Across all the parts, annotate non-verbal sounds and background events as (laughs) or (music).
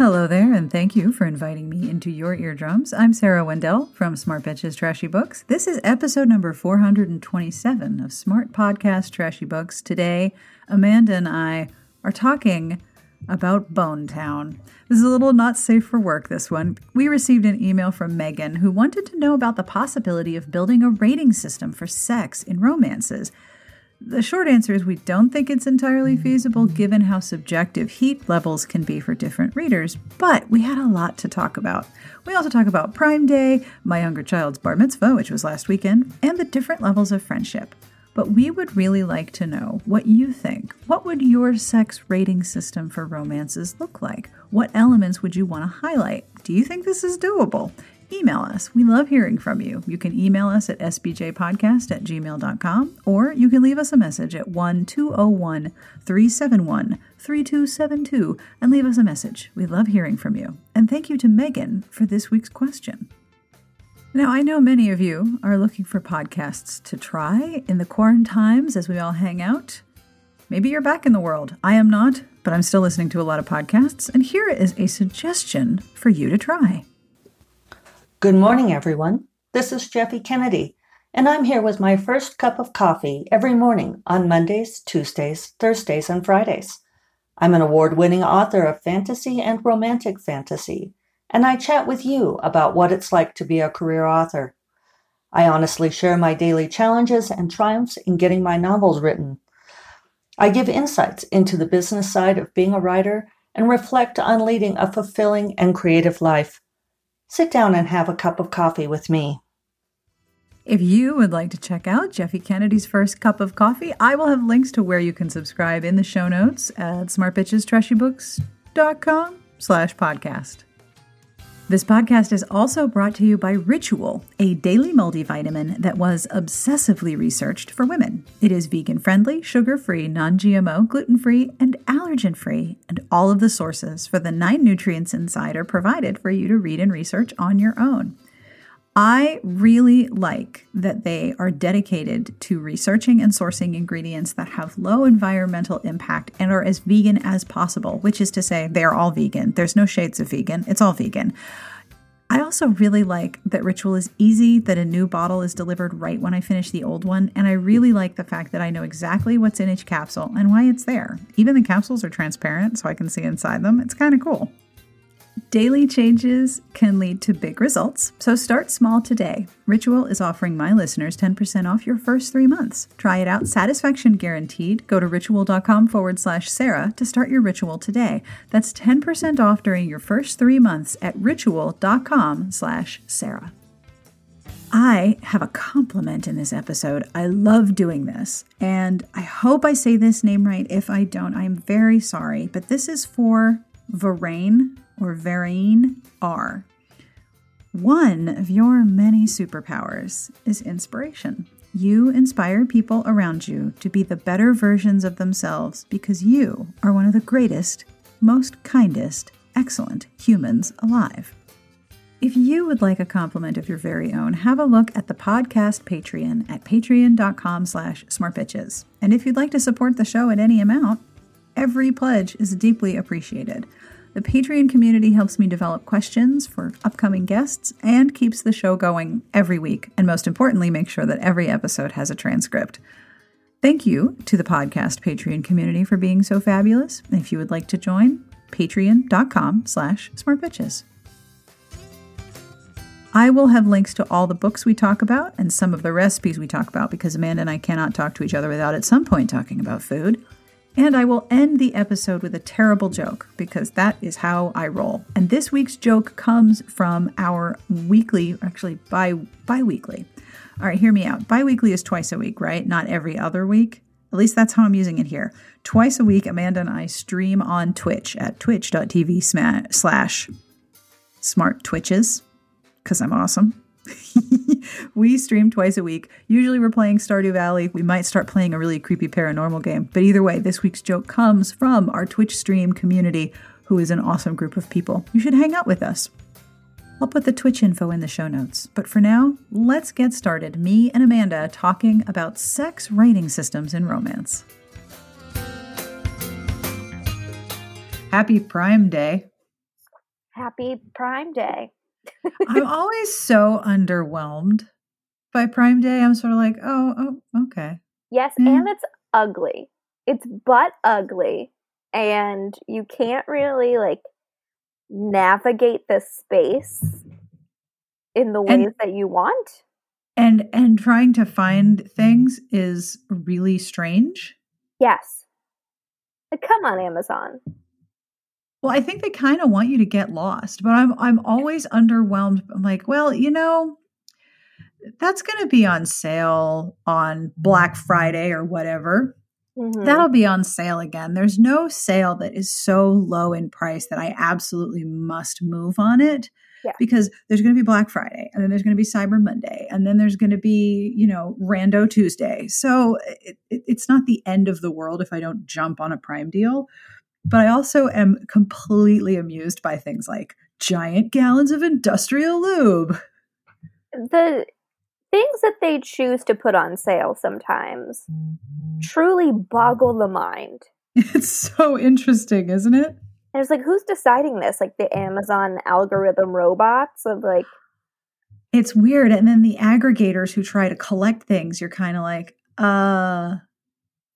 Hello there, and thank you for inviting me into your eardrums. I'm Sarah Wendell from Smart Bitches Trashy Books. This is episode number 427 of Smart Podcast Trashy Books. Today, Amanda and I are talking about Bone Town. This is a little not safe for work, this one. We received an email from Megan who wanted to know about the possibility of building a rating system for sex in romances. The short answer is we don't think it's entirely feasible given how subjective heat levels can be for different readers, but we had a lot to talk about. We also talk about Prime Day, my younger child's bar mitzvah, which was last weekend, and the different levels of friendship. But we would really like to know what you think. What would your sex rating system for romances look like? What elements would you want to highlight? Do you think this is doable? Email us. We love hearing from you. You can email us at sbtbpodcast at gmail.com or you can leave us a message at 1 201 371 3272 and leave us a message. We love hearing from you. And thank you to Megan for this week's question. Now, I know many of you are looking for podcasts to try in the quarantine times as we all hang out. Maybe you're back in the world. I am not, but I'm still listening to a lot of podcasts, and here is a suggestion for you to try. Good morning, everyone. This is Jeffe Kennedy, and I'm here with my first cup of coffee every morning on Mondays, Tuesdays, Thursdays, and Fridays. I'm an award winning author of fantasy and romantic fantasy, and I chat with you about what it's like to be a career author. I honestly share my daily challenges and triumphs in getting my novels written. I give insights into the business side of being a writer and reflect on leading a fulfilling and creative life. Sit down and have a cup of coffee with me. If you would like to check out Jeffe Kennedy's first cup of coffee, I will have links to where you can subscribe in the show notes at smartbitchestrashybooks.com slash podcast. This podcast is also brought to you by Ritual, a daily multivitamin that was obsessively researched for women. It is vegan friendly, sugar free, non GMO, gluten free, and allergen free, and all of the sources for the nine nutrients inside are provided for you to read and research on your own. I really like that they are dedicated to researching and sourcing ingredients that have low environmental impact and are as vegan as possible, which is to say, they are all vegan. There's no shades of vegan, it's all vegan. I also really like that Ritual is easy, that a new bottle is delivered right when I finish the old one, and I really like the fact that I know exactly what's in each capsule and why it's there. Even the capsules are transparent so I can see inside them. It's kind of cool. Daily changes can lead to big results, so start small today. Ritual is offering my listeners 10% off your first three months. Try it out, satisfaction guaranteed. Go to ritual.com forward slash Sarah to start your ritual today. That's 10% off during your first three months at ritual.com slash Sarah. I have a compliment in this episode. I love doing this, and I hope I say this name right. If I don't, I'm very sorry, but this is for Varain or varying R. One of your many superpowers is inspiration. You inspire people around you to be the better versions of themselves because you are one of the greatest, most kindest, excellent humans alive. If you would like a compliment of your very own, have a look at the podcast Patreon at patreon.com slash smartbitches. And if you'd like to support the show at any amount, every pledge is deeply appreciated. The Patreon community helps me develop questions for upcoming guests and keeps the show going every week, and most importantly, make sure that every episode has a transcript. Thank you to the podcast Patreon community for being so fabulous. If you would like to join, patreon.com slash smartbitches. I will have links to all the books we talk about and some of the recipes we talk about because Amanda and I cannot talk to each other without at some point talking about food. And I will end the episode with a terrible joke because that is how I roll. And this week's joke comes from our weekly, actually bi bi-weekly. All right, hear me out. Bi-weekly is twice a week, right? Not every other week. At least that's how I'm using it here. Twice a week, Amanda and I stream on Twitch at twitch.tv slash smart twitches because I'm awesome. (laughs) we stream twice a week. Usually we're playing Stardew Valley. We might start playing a really creepy paranormal game. But either way, this week's joke comes from our Twitch stream community, who is an awesome group of people. You should hang out with us. I'll put the Twitch info in the show notes. But for now, let's get started. Me and Amanda talking about sex rating systems in romance. Happy Prime Day. happy Prime Day. I'm (laughs) always so underwhelmed by Prime Day. I'm sort of like, oh, oh, okay. Yes, Yeah. and it's ugly. It's butt ugly. And you can't really like navigate the space in the And- ways that you want. And and trying to find things is really strange. Yes. Like, come on, Amazon. Well, I think they kind of want you to get lost, but I'm I'm always underwhelmed. I'm like, well, you know, that's going to be on sale on Black Friday or whatever. Mhm. That'll be on sale again. There's no sale that is so low in price that I absolutely must move on it. Yeah. Because there's going to be Black Friday and then there's going to be Cyber Monday and then there's going to be, you know, Rando Tuesday. So it, it, it's not the end of the world if I don't jump on a Prime deal. But I also am completely amused by things like giant gallons of industrial lube. the things that they choose to put on sale sometimes truly boggle the mind. (laughs) It's so interesting, isn't it? And it's like, who's deciding this? Like the Amazon algorithm robots of like, it's weird and then the aggregators who try to collect things you're kind of like uh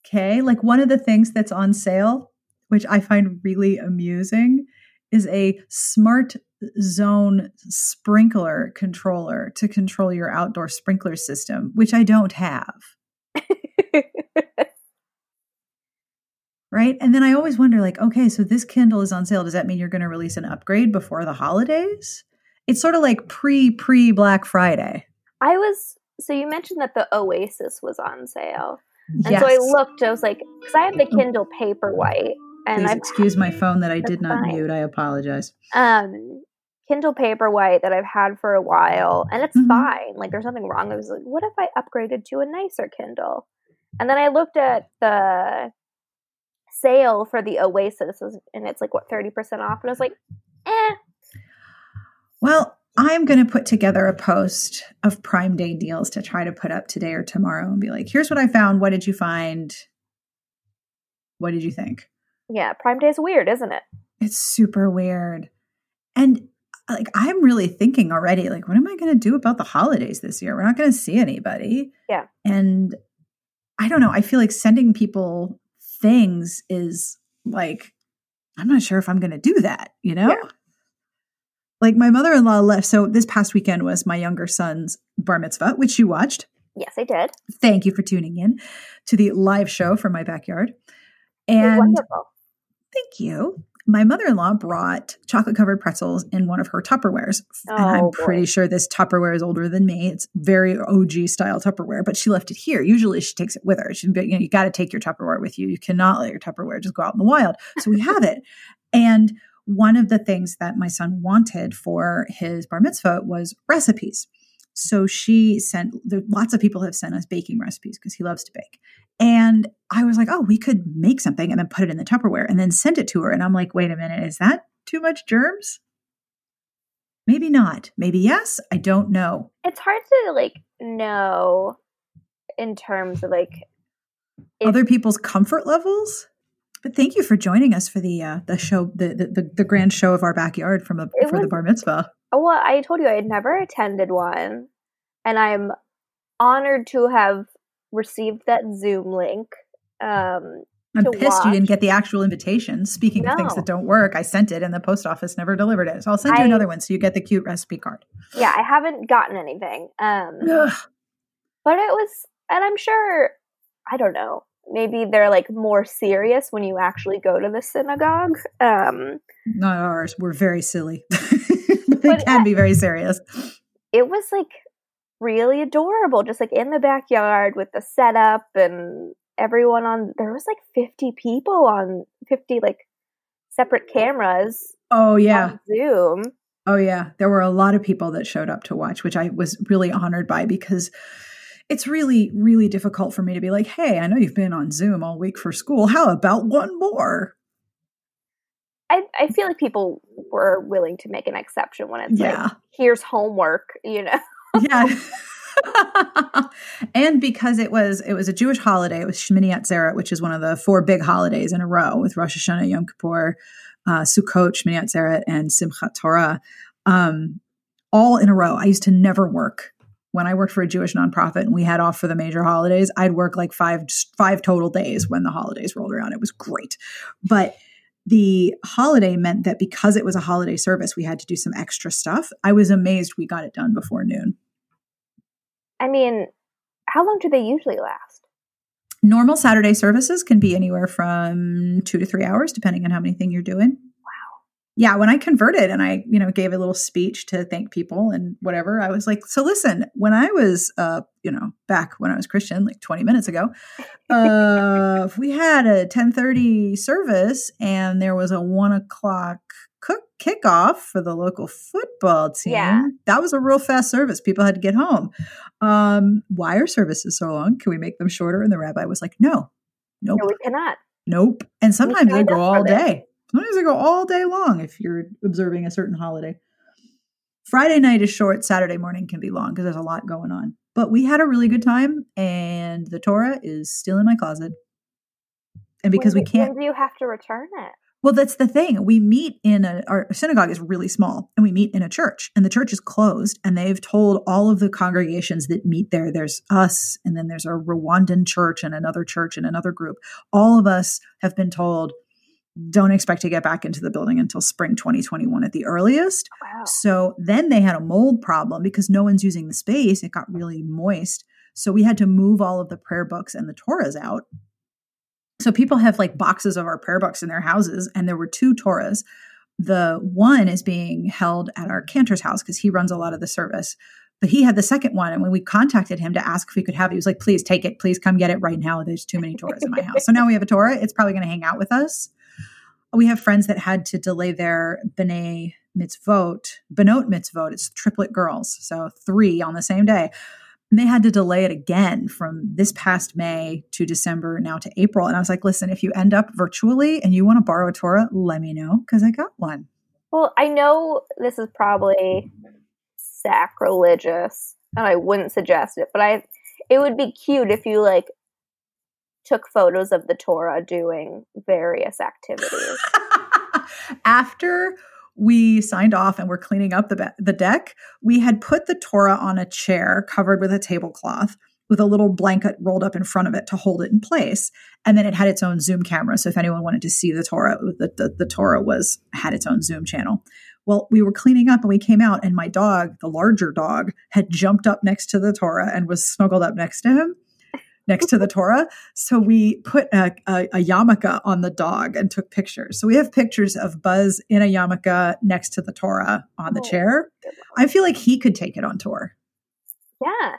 okay like one of the things that's on sale which i find really amusing is a smart zone sprinkler controller to control your outdoor sprinkler system which i don't have right and then i always wonder like okay so this kindle is on sale does that mean you're going to release an upgrade before the holidays it's sort of like pre pre black friday I was, so you mentioned that the Oasis was on sale. And yes. so I looked, I was like, because I have the oh. Kindle Paperwhite. And Please I've excuse my phone that I did not fine. mute. I apologize. um Kindle Paperwhite that I've had for a while, and it's Mhm. fine. Like there's nothing wrong. I was like, what if I upgraded to a nicer Kindle? And then I looked at the sale for the Oasis, and it's like what thirty percent off, and I was like, eh. Well, I'm going to put together a post of Prime Day deals to try to put up today or tomorrow and be like, here's what I found. What did you find? What did you think? Yeah, Prime Day is weird, isn't it? It's super weird. And like, I'm really thinking already, like, what am I going to do about the holidays this year? We're not going to see anybody. Yeah. And I don't know. I feel like sending people things is like, I'm not sure if I'm going to do that, you know? Yeah. Like my mother-in-law left. So this past weekend was my younger son's bar mitzvah, which you watched. Yes, I did. Thank you for tuning in to the live show from my backyard. And wonderful. Thank you. My mother-in-law brought chocolate-covered pretzels in one of her Tupperwares, and I'm Oh, boy. pretty sure this Tupperware is older than me. It's very OG style Tupperware, but she left it here. Usually, she takes it with her. She, you know, you got to take your Tupperware with you. You cannot let your Tupperware just go out in the wild. So we have it, and one of the things that my son wanted for his bar mitzvah was recipes. So she sent, there, lots of people have sent us baking recipes because he loves to bake. And I was like, oh, we could make something and then put it in the Tupperware and then send it to her. And I'm like, wait a minute, is that too much germs? Maybe not. Maybe yes. I don't know. It's hard to like know in terms of like It- Other people's comfort levels. But thank you for joining us for the uh, the show, the, the the grand show of our backyard from a, It for the bar mitzvah. Oh, well, I told you I had never attended one, and I'm honored to have received that Zoom link. Um, I'm pissed you didn't get the actual invitation. Speaking of things that don't work, I sent it and the post office never delivered it. So I'll send you I- another one so you get the cute recipe card. yeah, I haven't gotten anything. Um, but it was, and I'm sure, I don't know, maybe they're like more serious when you actually go to the synagogue. Um, Not ours. We're very silly. (laughs) but they can be very serious. it was like really adorable, just like in the backyard with the setup and everyone on. There was like 50 people on 50 like separate cameras Oh yeah. on Zoom. Oh yeah. There were a lot of people that showed up to watch, which I was really honored by because it's really, really difficult for me to be like, hey, I know you've been on Zoom all week for school. How about one more? I, I feel like people were willing to make an exception when it's Yeah. like, here's homework, you know? Yeah. (laughs) and because it was it was a Jewish holiday, it was Shmini Atzeret, which is one of the four big holidays in a row with Rosh Hashanah, Yom Kippur, uh, Sukkot, Shmini Atzeret, and Simchat Torah, um, all in a row. I used to never work when I worked for a Jewish nonprofit and we had off for the major holidays. I'd work like five five total days when the holidays rolled around. It was great, but the holiday meant that because it was a holiday service, we had to do some extra stuff. I was amazed we got it done before noon. I mean, how long do they usually last? Normal Saturday services can be anywhere from two to three hours, depending on how many things you're doing Wow. yeah, when I converted and I, you know, gave a little speech to thank people and whatever, I was like, so listen, when I was, uh, you know, back when I was Christian, like 20 minutes ago, uh, (laughs) we had a 1030 service and there was a one o'clock kickoff for the local football team. Yeah. That was a real fast service. People had to get home. Um, why are services so long? Can we make them shorter? And the rabbi was like, no, nope. No, we cannot. Nope. And sometimes they go all day. Sometimes they go all day long if you're observing a certain holiday. Friday night is short, Saturday morning can be long because there's a lot going on. But we had a really good time, and the Torah is still in my closet. And because when, we can't. When do you have to return it? Well, that's the thing. We meet in a, our synagogue is really small and we meet in a church and the church is closed and they've told all of the congregations that meet there, there's us and then there's a Rwandan church and another church and another group. All of us have been told don't expect to get back into the building until spring 2021 at the earliest. Oh, wow. So then they had a mold problem because no one's using the space. It got really moist. So we had to move all of the prayer books and the Torahs out. So people have like boxes of our prayer books in their houses, and there were two Torahs. The one is being held at our cantor's house because he runs a lot of the service. But he had the second one. And when we contacted him to ask if we could have it, he was like, please take it. Please come get it right now. There's too many Torahs in my house. So now we have a Torah. It's probably going to hang out with us we have friends that had to delay their B'nai mitzvot, Benot mitzvot. It's triplet girls, so three on the same day. And they had to delay it again from this past May to December, now to April. And I was like, listen, if you end up virtually and you want to borrow a Torah, let me know because I got one. Well, I know this is probably sacrilegious and I wouldn't suggest it, but I it would be cute if you like took photos of the Torah doing various activities. (laughs) After we signed off and were cleaning up the, be- the deck, we had put the Torah on a chair covered with a tablecloth with a little blanket rolled up in front of it to hold it in place. And then it had its own Zoom camera. So if anyone wanted to see the Torah, the, the, the Torah was had its own Zoom channel. Well, we were cleaning up and we came out, and my dog, the larger dog, had jumped up next to the Torah and was snuggled up next to him next to the Torah. So we put a, a, a, yarmulke on the dog and took pictures. So we have pictures of Buzz in a yarmulke next to the Torah on the oh, chair. I feel like he could take it on tour. Yeah.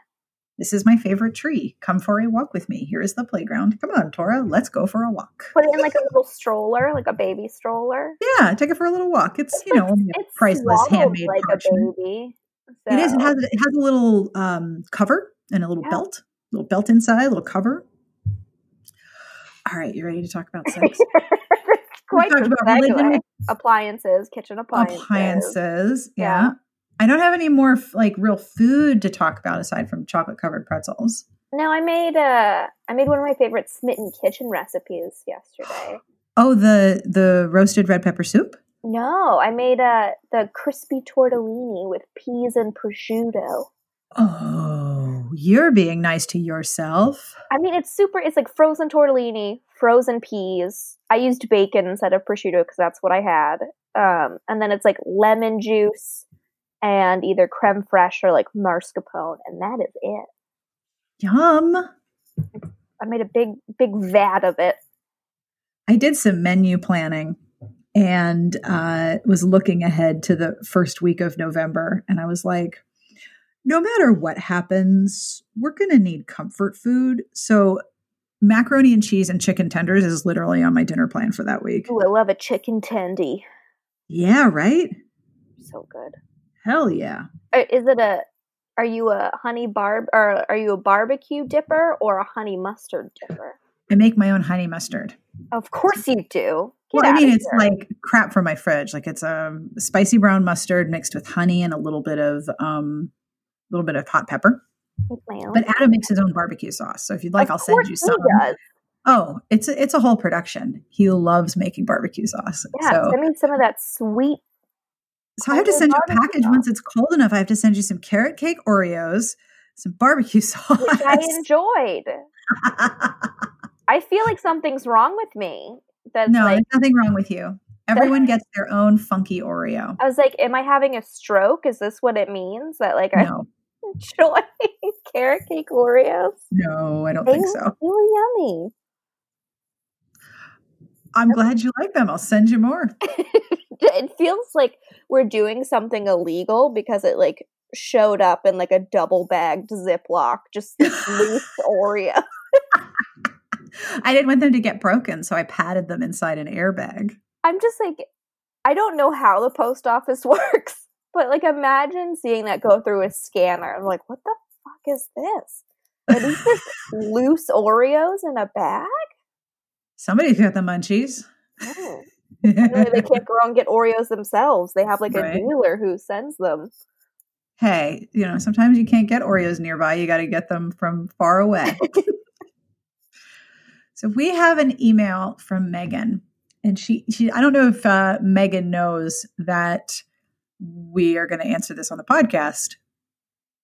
This is my favorite tree. Come for a walk with me. Here is the playground. Come on, Torah, let's go for a walk. Put it in like a little stroller, like a baby stroller. Yeah, take it for a little walk. It's, you know, it's priceless handmade like a baby. So. It is. It has it has a little um, cover and a little yeah. belt little belt inside, little cover. All right, you ready to talk about sex? (laughs) Quite about religion. Appliances, kitchen appliances. Appliances, yeah. yeah. I don't have any more like real food to talk about aside from chocolate covered pretzels. No, I made uh I made one of my favorite smitten kitchen recipes yesterday. (gasps) Oh, the the roasted red pepper soup? No, I made uh the crispy tortellini with peas and prosciutto. Oh, you're being nice to yourself. I mean, it's super. It's like frozen tortellini, frozen peas. I used bacon instead of prosciutto because that's what I had. Um, and then it's like lemon juice and either creme fraiche or like mascarpone, and that is it. Yum! I made a big, big vat of it. I did some menu planning and uh, was looking ahead to the first week of November, and I was like, no matter what happens, we're going to need comfort food. So, macaroni and cheese and chicken tenders is literally on my dinner plan for that week. Ooh, I love a chicken tendy. Yeah, right? So good. Hell yeah. Is it a are you a honey barb or are you a barbecue dipper or a honey mustard dipper? I make my own honey mustard. Of course you do. Get well, I mean, it's here. like crap from my fridge. Like it's a spicy brown mustard mixed with honey and a little bit of um, little bit of hot pepper. Make my own. But Adam makes his own barbecue sauce. So if you'd like, Of I'll send you some. Oh, it's a, it's a whole production. He loves making barbecue sauce. Yeah, so, send me some of that sweet. so I have to send you a package sauce. once it's cold enough. I have to send you some carrot cake Oreos, some barbecue sauce. (laughs) Which I enjoyed. (laughs) I feel like something's wrong with me. That's no, like there's nothing wrong with you. Everyone gets their own funky Oreo. I was like, am I having a stroke? Is this what it means? That like No, (laughs) enjoying carrot cake Oreos? no, I don't They think were so. really yummy. I'm glad you like them. I'll send you more. (laughs) it feels like we're doing something illegal because it like showed up in like a double bagged Ziploc, just (laughs) loose Oreo. I didn't want them to get broken, so I padded them inside an airbag. I'm just like, I don't know how the post office works, but like, imagine seeing that go through a scanner. I'm like, what the fuck is this? Are these just (laughs) loose Oreos in a bag? Somebody's got the munchies. Oh. They can't (laughs) go and get Oreos themselves. They have like a Right. dealer who sends them. hey, you know, sometimes you can't get Oreos nearby. You got to get them from far away. (laughs) so we have an email from Megan, and she, she I don't know if uh, Megan knows that we are going to answer this on the podcast,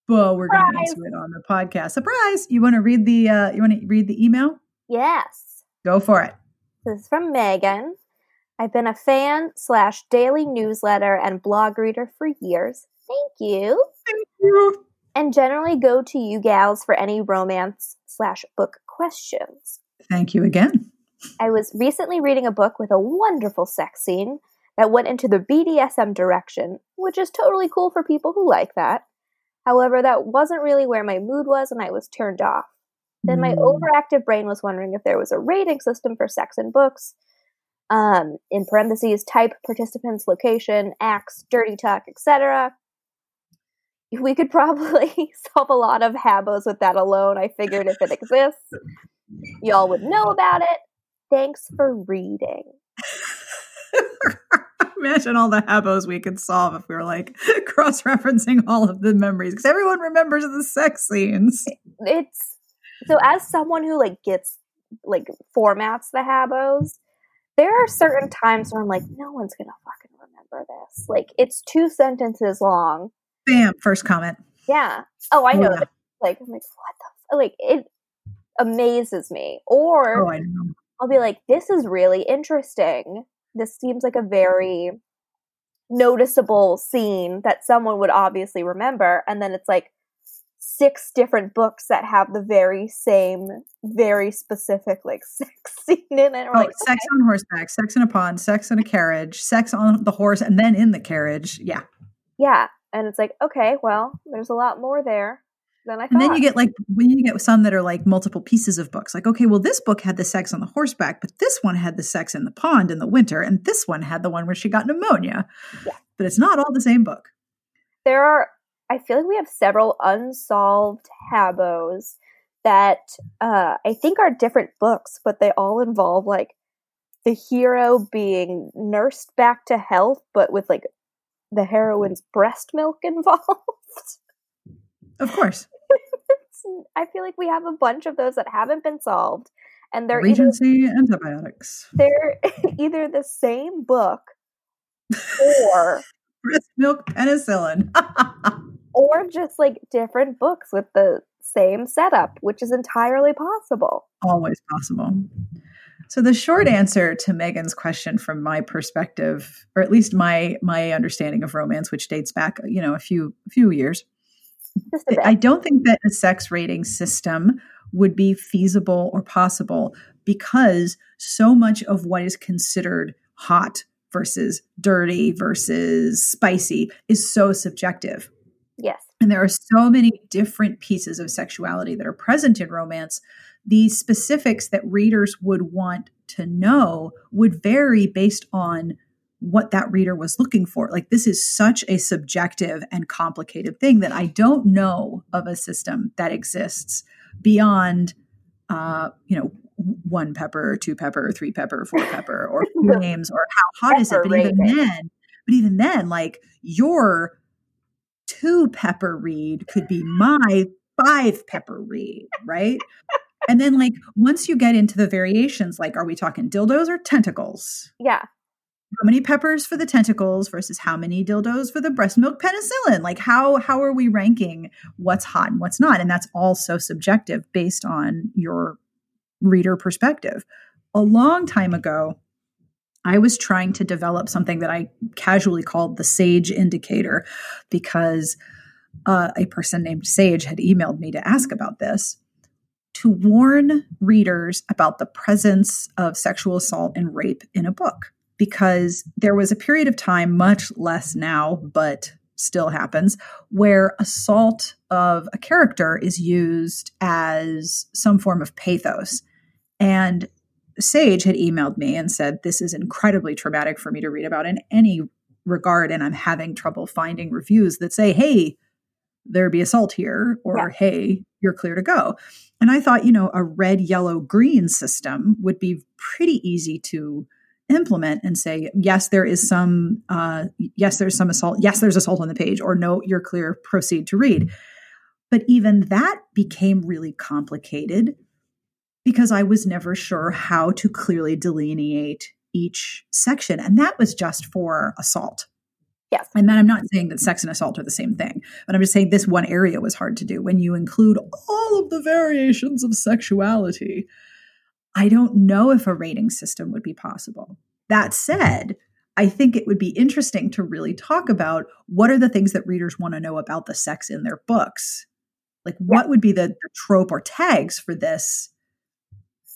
Well, we're going to answer it on the podcast. Surprise! You want to read the uh, you want to read the email? Yes. Go for it. This is from Megan. I've been a fan slash daily newsletter and blog reader for years. Thank you. Thank you. And generally go to you gals for any romance slash book questions. Thank you again. I was recently reading a book with a wonderful sex scene that went into the BDSM direction, which is totally cool for people who like that. However, that wasn't really where my mood was and I was turned off. Then my Mm. overactive brain was wondering if there was a rating system for sex in books. Um, in parentheses, type, participants, location, acts, dirty talk, etc. (laughs) We could probably (laughs) solve a lot of habos with that alone. I figured if it exists, y'all would know about it. Thanks for reading. (laughs) Imagine all the habos we could solve if we were like (laughs) cross referencing all of the memories because everyone remembers the sex scenes. It's so as someone who like gets like formats the habos, there are certain times where I'm like, no one's gonna fucking remember this. Like it's two sentences long. Bam, first comment. Yeah. Oh, I know. Yeah. Like I'm like, what the f-? like it amazes me. Or Oh. I'll be like, this is really interesting. This seems like a very noticeable scene that someone would obviously remember. And then it's like six different books that have the very same, very specific like (laughs) sex scene in it. Oh, like, sex on horseback, sex in a pond, sex in a carriage, sex on the horse, and then in the carriage. Yeah. yeah. And it's like, okay, well, there's a lot more there than I thought. And then you get like when you get some that are like multiple pieces of books. Like, okay, well, this book had the sex on the horseback, but this one had the sex in the pond in the winter, and this one had the one where she got pneumonia. Yeah. But it's not all the same book. there are I feel like we have several unsolved habos that uh, I think are different books, but they all involve like the hero being nursed back to health, but with like the heroine's breast milk (laughs) involved. Of course. (laughs) I feel like we have a bunch of those that haven't been solved, and they're either Regency antibiotics. they're (laughs) either the same book or (laughs) Breast milk penicillin. or just like different books with the same setup, which is entirely possible. Always possible. So the short answer to Megan's question from my perspective, or at least my my understanding of romance, which dates back, you know, a few few years, Just a bit. I don't think that a sex rating system would be feasible or possible because so much of what is considered hot versus dirty versus spicy is so subjective. yes. And there are so many different pieces of sexuality that are present in romance. The specifics that readers would want to know would vary based on what that reader was looking for. Like, this is such a subjective and complicated thing that I don't know of a system that exists beyond, uh, you know, one pepper, two pepper, three pepper, four pepper, (laughs) or names, or how hot is it? But even then, but even then, like your two pepper read could be my five pepper read, right? and then like once you get into the variations, like are we talking dildos or tentacles? Yeah. How many peppers for the tentacles versus how many dildos for the breast milk penicillin? Like how how are we ranking what's hot and what's not? And that's all so subjective based on your reader perspective. A long time ago, I was trying to develop something that I casually called the SAGE indicator because uh, a person named Sage had emailed me to ask about this to warn readers about the presence of sexual assault and rape in a book. Because there was a period of time, much less now, but still happens, where assault of a character is used as some form of pathos. And Sage had emailed me and said, This is incredibly traumatic for me to read about in any regard. And I'm having trouble finding reviews that say, Hey, there be assault here, or yeah. Hey, you're clear to go. And I thought, you know, a red, yellow, green system would be pretty easy to implement and say, yes, there is some, uh, yes, there's some assault. Yes, there's assault on the page, or no, you're clear, proceed to read. But even that became really complicated because I was never sure how to clearly delineate each section. And that was just for assault. Yes. And then I'm not saying that sex and assault are the same thing, but I'm just saying this one area was hard to do. When you include all of the variations of sexuality, I don't know if a rating system would be possible. That said, I think it would be interesting to really talk about what are the things that readers want to know about the sex in their books. Like, what would be the, the trope or tags for this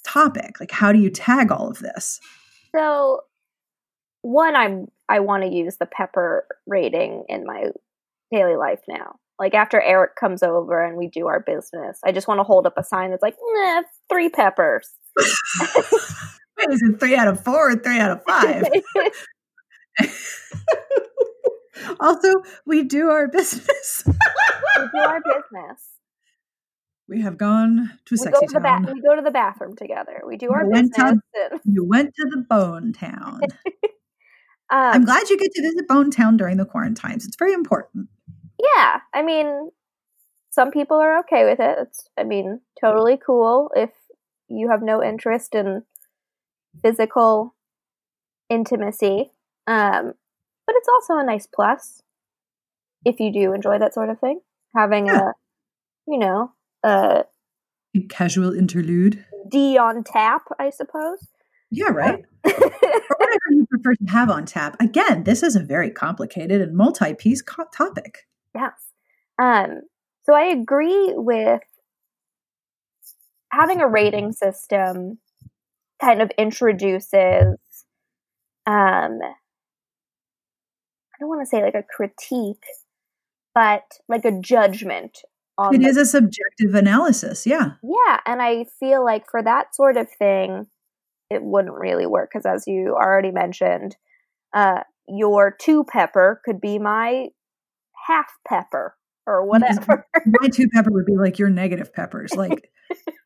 topic? Like, how do you tag all of this? So, one, I'm I want to use the pepper rating in my daily life now. Like after Eric comes over and we do our business, I just want to hold up a sign that's like, nah, three peppers. Is it three out of four or three out of five? (laughs) also, we do our business. we do our business. We have gone to we sexy to the town. Ba- we go to the bathroom together. We do our you business. To, and- you went to the bone town. (laughs) um, I'm glad you get to visit Bone Town during the quarantines. It's very important. Yeah, I mean, some people are okay with it. It's, I mean, totally cool if you have no interest in physical intimacy. Um, but it's also a nice plus if you do enjoy that sort of thing. Having yeah. a, you know, a casual interlude. D on tap, I suppose. Yeah, right. (laughs) or whatever you prefer to have on tap. Again, this is a very complicated and multi-piece co- topic. Yes. Um, so I agree with having a rating system kind of introduces um I don't want to say like a critique, but like a judgment it the, is a subjective analysis yeah. Yeah and i feel like for that sort of thing it wouldn't really work because as you already mentioned uh, your two pepper could be my half pepper or whatever (laughs) my two pepper would be like your negative peppers like (laughs)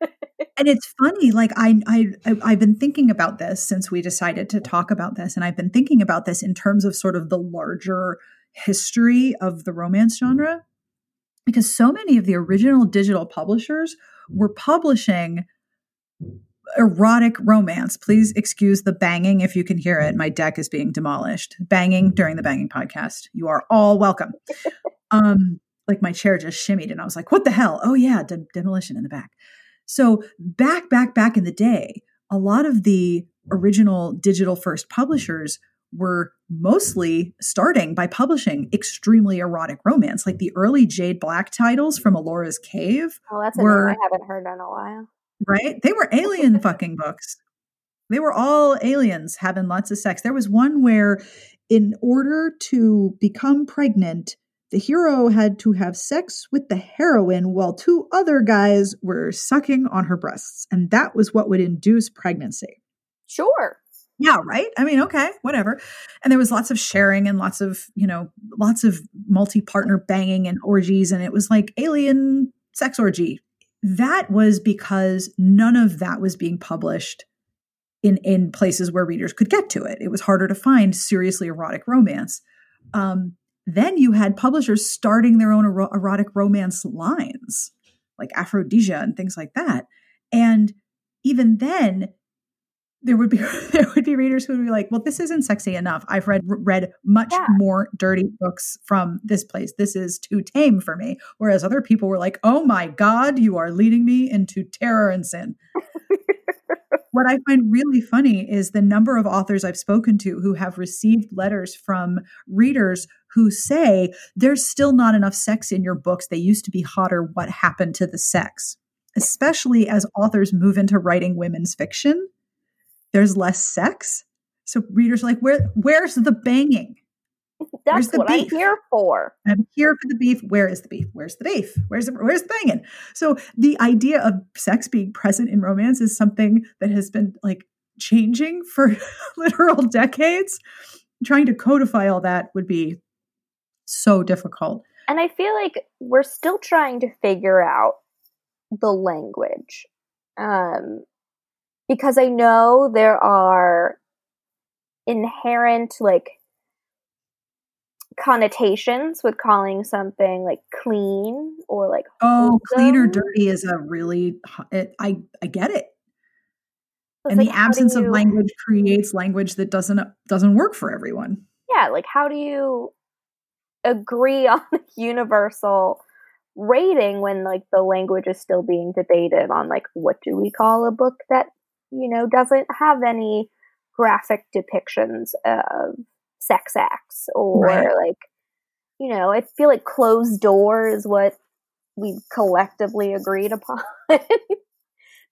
and it's funny like I, I i've been thinking about this since we decided to talk about this and i've been thinking about this in terms of sort of the larger history of the romance genre because so many of the original digital publishers were publishing erotic romance. Please excuse the banging if you can hear it. My deck is being demolished. Banging during the banging podcast. You are all welcome. (laughs) Um, like my chair just shimmied and I was like, what the hell? Oh yeah, de- demolition in the back. So back, back, back in the day, a lot of the original digital first publishers were mostly starting by publishing extremely erotic romance. Like the early Jaid Black titles from Ellora's Cave. Oh, that's were, a name I haven't heard in a while. Right? They were alien (laughs) fucking books. They were all aliens having lots of sex. There was one where, in order to become pregnant, the hero had to have sex with the heroine while two other guys were sucking on her breasts. And that was what would induce pregnancy. Sure. Yeah right? I mean okay whatever. And there was lots of sharing and lots of you know lots of multi-partner banging and orgies and it was like alien sex orgy. That was because none of that was being published in in places where readers could get to it. It was harder to find seriously erotic romance. Um, then you had publishers starting their own ero- erotic romance lines like aphrodisia and things like that. And even then, there would be (laughs) there would be readers who would be like, "Well, this isn't sexy enough. I've read read much yeah. more dirty books from this place. This is too tame for me." Whereas other people were like, "Oh my god, you are leading me into terror and sin." What I find really funny is the number of authors I've spoken to who have received letters from readers who say there's still not enough sex in your books. They used to be hotter. What happened to the sex? Especially as authors move into writing women's fiction there's less sex. So readers are like, where where's the banging? That's the what beef? I'm here for. I'm here for the beef. Where is the beef? Where's the beef? Where's the where's the banging? So the idea of sex being present in romance is something that has been like changing for (laughs) literal decades. Trying to codify all that would be so difficult. And I feel like we're still trying to figure out the language. Um, because I know there are inherent like connotations with calling something like clean or like oh clean or dirty is a really it, i i get it. And like, the absence you, of language creates language that doesn't doesn't work for everyone. Yeah like how do you agree (laughs) on a universal rating when like the language is still being debated on like what do we call a book that you know, doesn't have any graphic depictions of sex acts or right. like, you know, I feel like closed door is what we collectively agreed upon. (laughs)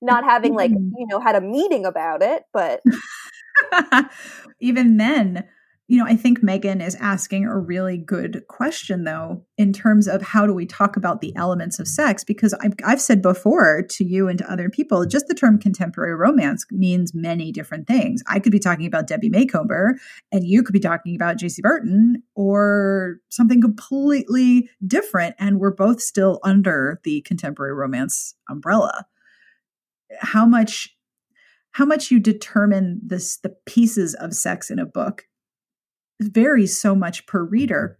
Not having like, mm-hmm. you know, had a meeting about it, but (laughs) even then, you know, I think Megan is asking a really good question, though, in terms of how do we talk about the elements of sex? Because I've, I've, said before to you and to other people, just the term contemporary romance means many different things. I could be talking about Debbie Macomber, and you could be talking about Jaci Burton or something completely different. And we're both still under the contemporary romance umbrella. How much how much you determine this the pieces of sex in a book varies so much per reader.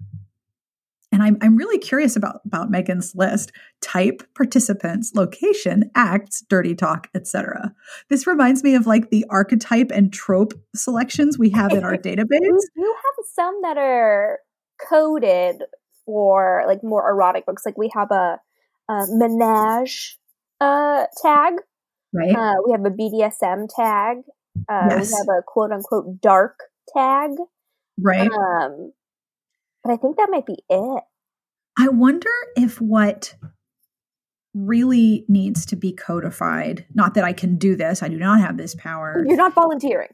And I'm, I'm really curious about, about Megan's list type, participants, location, acts, dirty talk, etc. This reminds me of like the archetype and trope selections we have in our (laughs) database. You have some that are coded for like more erotic books. Like we have a, a menage uh, tag. Right. Uh, we have a BDSM tag. Uh, yes. We have a quote unquote dark tag. Right. Um, but I think that might be it. I wonder if what really needs to be codified, not that I can do this, I do not have this power. You're not volunteering.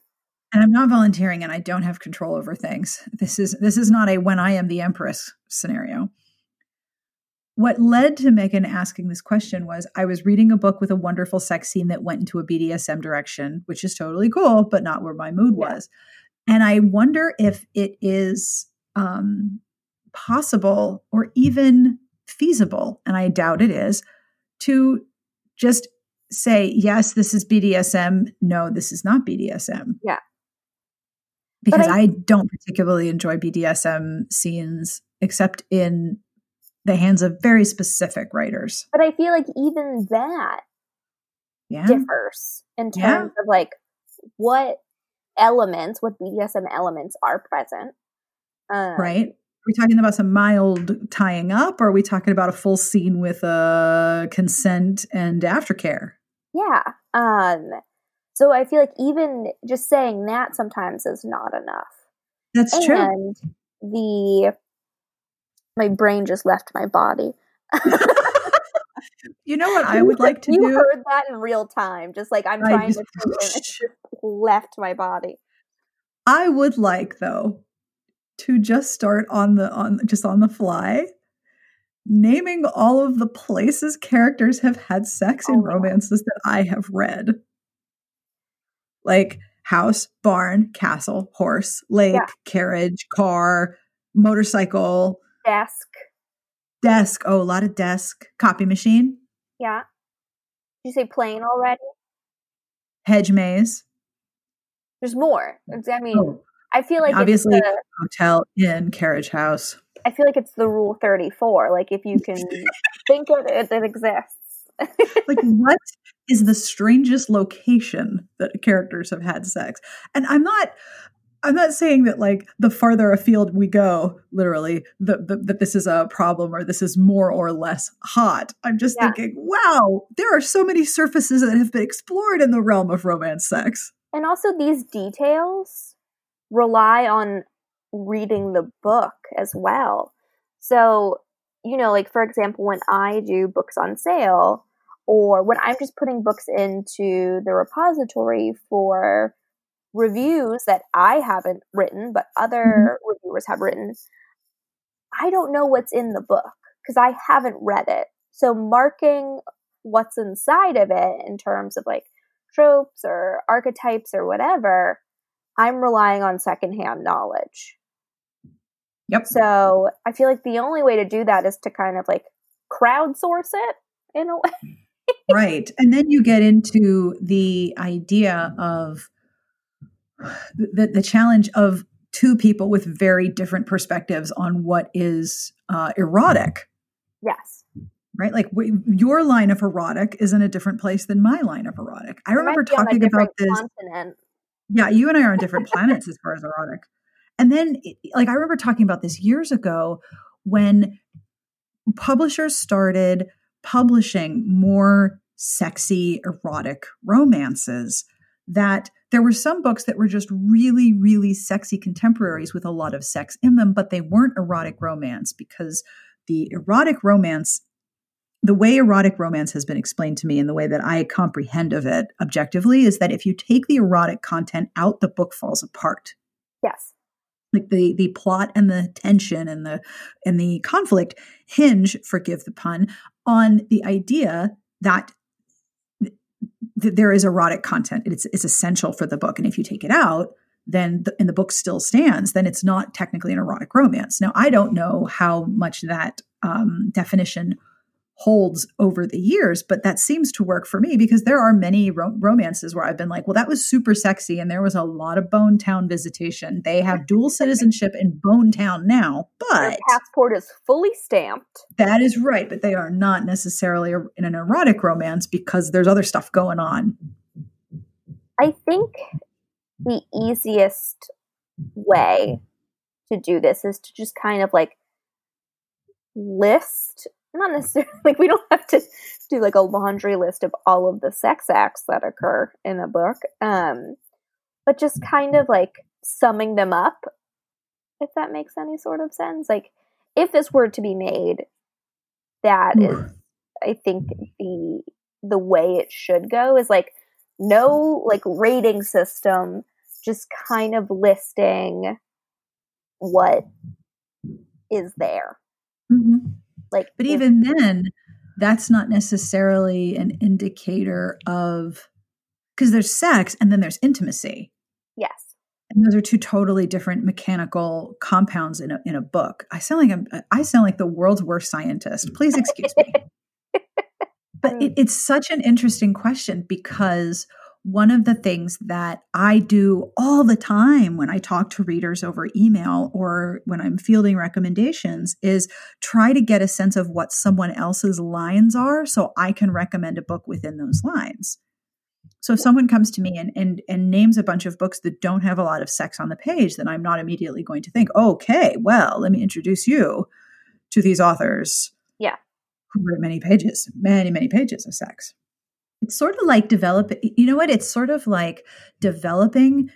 And I'm not volunteering and I don't have control over things. This is this is not a when I am the empress scenario. What led to Megan asking this question was I was reading a book with a wonderful sex scene that went into a BDSM direction, which is totally cool, but not where my mood yeah. was. And I wonder if it is um, possible or even feasible, and I doubt it is, to just say, yes, this is BDSM. No, this is not BDSM. Yeah. Because I, I don't particularly enjoy BDSM scenes except in the hands of very specific writers. But I feel like even that yeah. differs in terms yeah. of like what elements, what BDSM elements are present. Um, right. Are we talking about some mild tying up, or are we talking about a full scene with a uh, consent and aftercare? Yeah. Um, so I feel like even just saying that sometimes is not enough. That's and true. And the my brain just left my body. (laughs) you know what I would like to you do? You heard that in real time, just like I'm trying just, to (laughs) oh, and it just left my body. I would like though to just start on the on just on the fly naming all of the places characters have had sex in oh, romances that I have read. Like house, barn, castle, horse, lake, yeah. carriage, car, motorcycle, desk. Desk. Oh, a lot of desk. Copy machine. Yeah. Did you say plane already? Hedge maze. There's more. I mean, oh. I feel like obviously the, hotel, inn, carriage house. I feel like it's the rule 34. Like if you can (laughs) think of it, it exists. like what is the strangest location that characters have had sex? And I'm not I'm not saying that like the farther afield we go, literally, that that this is a problem or this is more or less hot. I'm just yeah. thinking, wow, there are so many surfaces that have been explored in the realm of romance sex. And also, these details rely on reading the book as well. So, you know, like for example, when I do books on sale, or when I'm just putting books into the repository for reviews that I haven't written, but other mm-hmm. reviewers have written, I don't know what's in the book because I haven't read it. So marking what's inside of it in terms of like tropes or archetypes or whatever, I'm relying on secondhand knowledge. Yep. So I feel like the only way to do that is to kind of like crowdsource it in a (laughs) way. right. And then you get into the idea of the, the challenge of two people with very different perspectives on what is uh, erotic. Yes. Right? Like w- your line of erotic is in a different place than my line of erotic. I remember talking about this. Continent. Yeah, you and I are on different planets as far as erotic. And then, like, I remember talking about this years ago when publishers started publishing more sexy, erotic romances that there were some books that were just really, really sexy contemporaries with a lot of sex in them, but they weren't erotic romance because the erotic romance, the way erotic romance has been explained to me and the way that I comprehend of it objectively is that if you take the erotic content out, the book falls apart. Yes. Like the the plot and the tension and the and the conflict hinge, forgive the pun, on the idea that there is erotic content. It's it's essential for the book, and if you take it out, then the, and the book still stands, then it's not technically an erotic romance. Now, I don't know how much that um, definition holds over the years, but that seems to work for me because there are many ro- romances where I've been like, well, that was super sexy. And there was a lot of Bone Town visitation. They have (laughs) dual citizenship in Bone Town now, but Their passport is fully stamped. That is right. But they are not necessarily in an erotic romance because there's other stuff going on. I think the easiest way to do this is to just kind of like list not necessarily (laughs) like we don't have to do like a laundry list of all of the sex acts that occur in a book um but just kind of like summing them up if that makes any sort of sense. Like if this were to be made that is i think the the way it should go is like no like rating system just kind of listing what is there. Mm-hmm. Like, but even then, that's not necessarily an indicator of because there's sex and then there's intimacy. Yes. And those are two totally different mechanical compounds in a in a book. I sound like I'm uh, I sound like the world's worst scientist. Mm. Please excuse me. (laughs) but it, it's such an interesting question because one of the things that I do all the time when I talk to readers over email or when I'm fielding recommendations is try to get a sense of what someone else's lines are so I can recommend a book within those lines. So if someone comes to me and, and and names a bunch of books that don't have a lot of sex on the page, then I'm not immediately going to think, okay, well, let me introduce you to these authors. Yeah. Who wrote many pages, many, many pages of sex it's sort of like developing, you know what? It's sort of like developing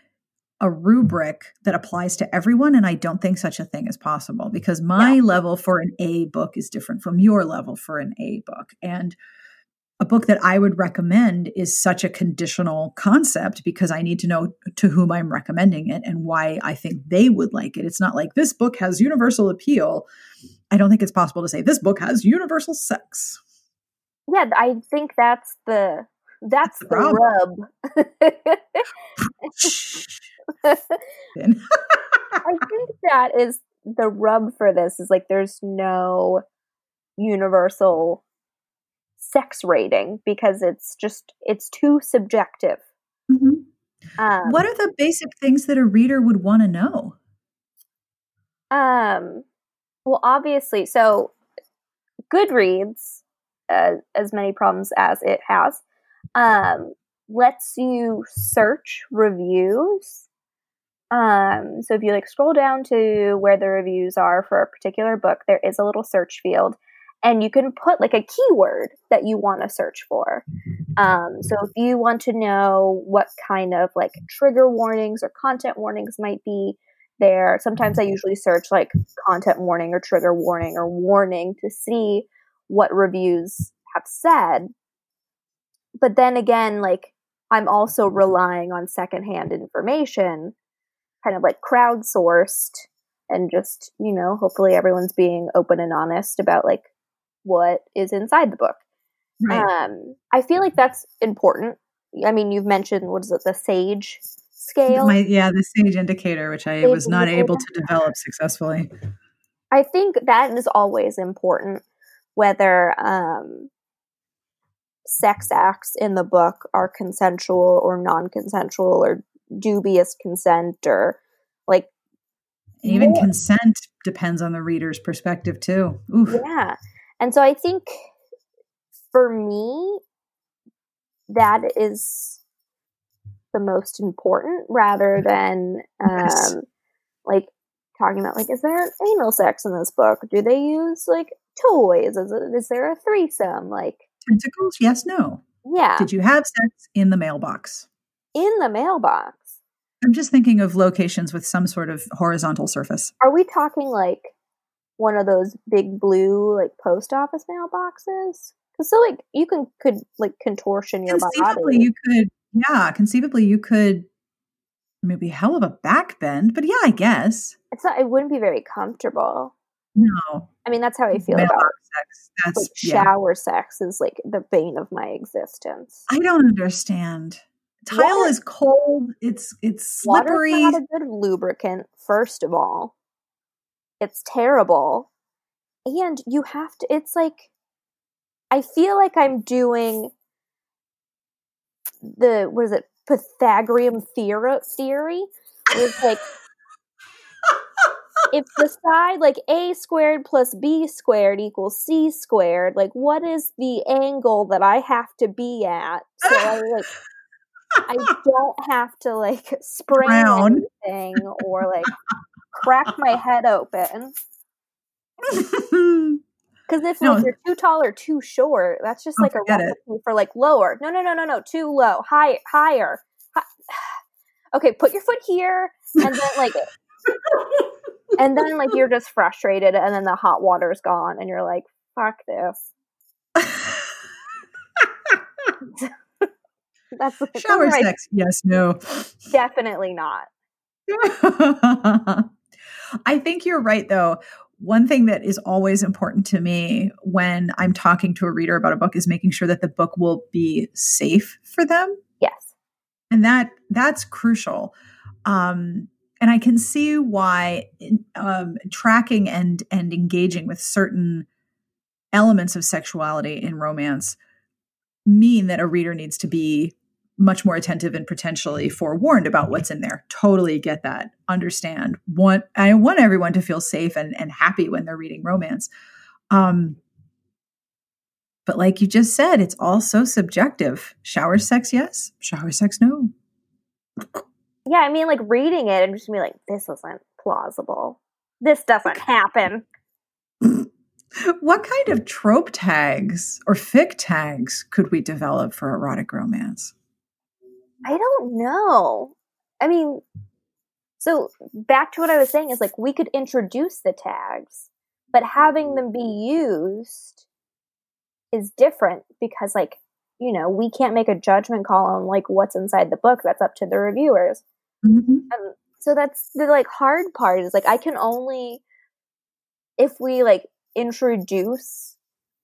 a rubric that applies to everyone. And I don't think such a thing is possible because my yeah. level for an A book is different from your level for an A book. And a book that I would recommend is such a conditional concept because I need to know to whom I'm recommending it and why I think they would like it. It's not like this book has universal appeal. I don't think it's possible to say this book has universal sex yeah, I think that's the that's the, rub. (laughs) (laughs) I think that is the rub for this is like there's no universal sex rating because it's just it's too subjective. Mm-hmm. Um, what are the basic things that a reader would want to know? Um, well, obviously, so Goodreads uh, as many problems as it has. Um, lets you search reviews. Um, so if you like scroll down to where the reviews are for a particular book, there is a little search field and you can put like a keyword that you want to search for. Um, so if you want to know what kind of like trigger warnings or content warnings might be there, sometimes I usually search like content warning or trigger warning or warning to see what reviews have said. But then again, like I'm also relying on secondhand information, kind of like crowdsourced and just, you know, hopefully everyone's being open and honest about like what is inside the book. Right. Um, I feel like that's important. I mean, you've mentioned what is it, the SAGE scale? My, yeah, the SAGE indicator, which I SAGE was not indicator. able to develop successfully. I think that is always important, whether um, sex acts in the book are consensual or non-consensual or dubious consent or like even consent depends on the reader's perspective too. Oof. Yeah. And so I think for me, that is the most important rather than yes. um, like talking about like is there anal sex in this book do they use like toys is, it, is there a threesome like tentacles yes no yeah did you have sex in the mailbox in the mailbox i'm just thinking of locations with some sort of horizontal surface are we talking like one of those big blue like post office mailboxes? Because so like you can could like contortion your conceivably body. You could, yeah. Conceivably, you could maybe hell of a back bend, but yeah, I guess it's not. It wouldn't be very comfortable. No, I mean that's how I feel Mailbox about sex. That's like, yeah. shower sex is like the bane of my existence. I don't understand. Tile Water. is cold. It's it's slippery. Water's not a good lubricant. First of all, it's terrible. And you have to, it's like, I feel like I'm doing the, what is it, Pythagorean theory? theory? It's like, if the side like a squared plus b squared equals c squared, like what is the angle that I have to be at? So I like I don't have to like sprain anything or like crack my head open. (laughs) Because if no. like, you're too tall or too short, that's just like a recipe for like lower. No, no, no, no, no, too low, high, higher. Hi- (sighs) okay, put your foot here, and then like, (laughs) and then like you're just frustrated, and then the hot water's gone, and you're like, fuck this. (laughs) that's shower sex. Yes, no, definitely not. (laughs) I think you're right, though. One thing that is always important to me when I'm talking to a reader about a book is making sure that the book will be safe for them. Yes. And that that's crucial. Um, and I can see why um, tracking and and engaging with certain elements of sexuality in romance mean that a reader needs to be much more attentive and potentially forewarned about what's in there. Totally get that. Understand. Want I want everyone to feel safe and, and happy when they're reading romance. Um, but like you just said, it's all so subjective. Shower sex, yes. Shower sex, no. Yeah, I mean, like reading it and just be like, this isn't plausible. This doesn't happen. (laughs) what kind of trope tags or fic tags could we develop for erotic romance? I don't know. I mean, so back to what I was saying is like we could introduce the tags, but having them be used is different because like, you know, we can't make a judgment call on like what's inside the book. That's up to the reviewers. Mm-hmm. So that's the like hard part is like I can only if we like introduce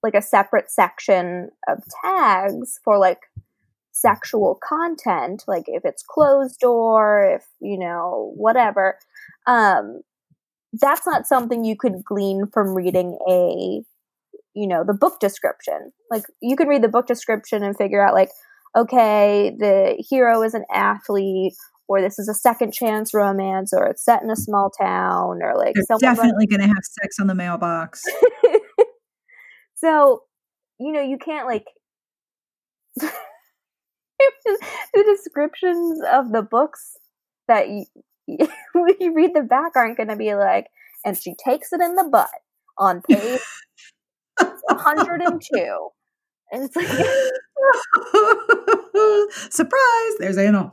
like a separate section of tags for like sexual content, like if it's closed door, if, you know, whatever, um, that's not something you could glean from reading a, you know, the book description. Like you can read the book description and figure out like, okay, the hero is an athlete or this is a second chance romance or it's set in a small town or like They're definitely going to have sex on the mailbox. (laughs) so you know, you can't like (laughs) the descriptions of the books that you, (laughs) you read the back aren't going to be like, and she takes it in the butt on page 102. And it's like, surprise! There's anal.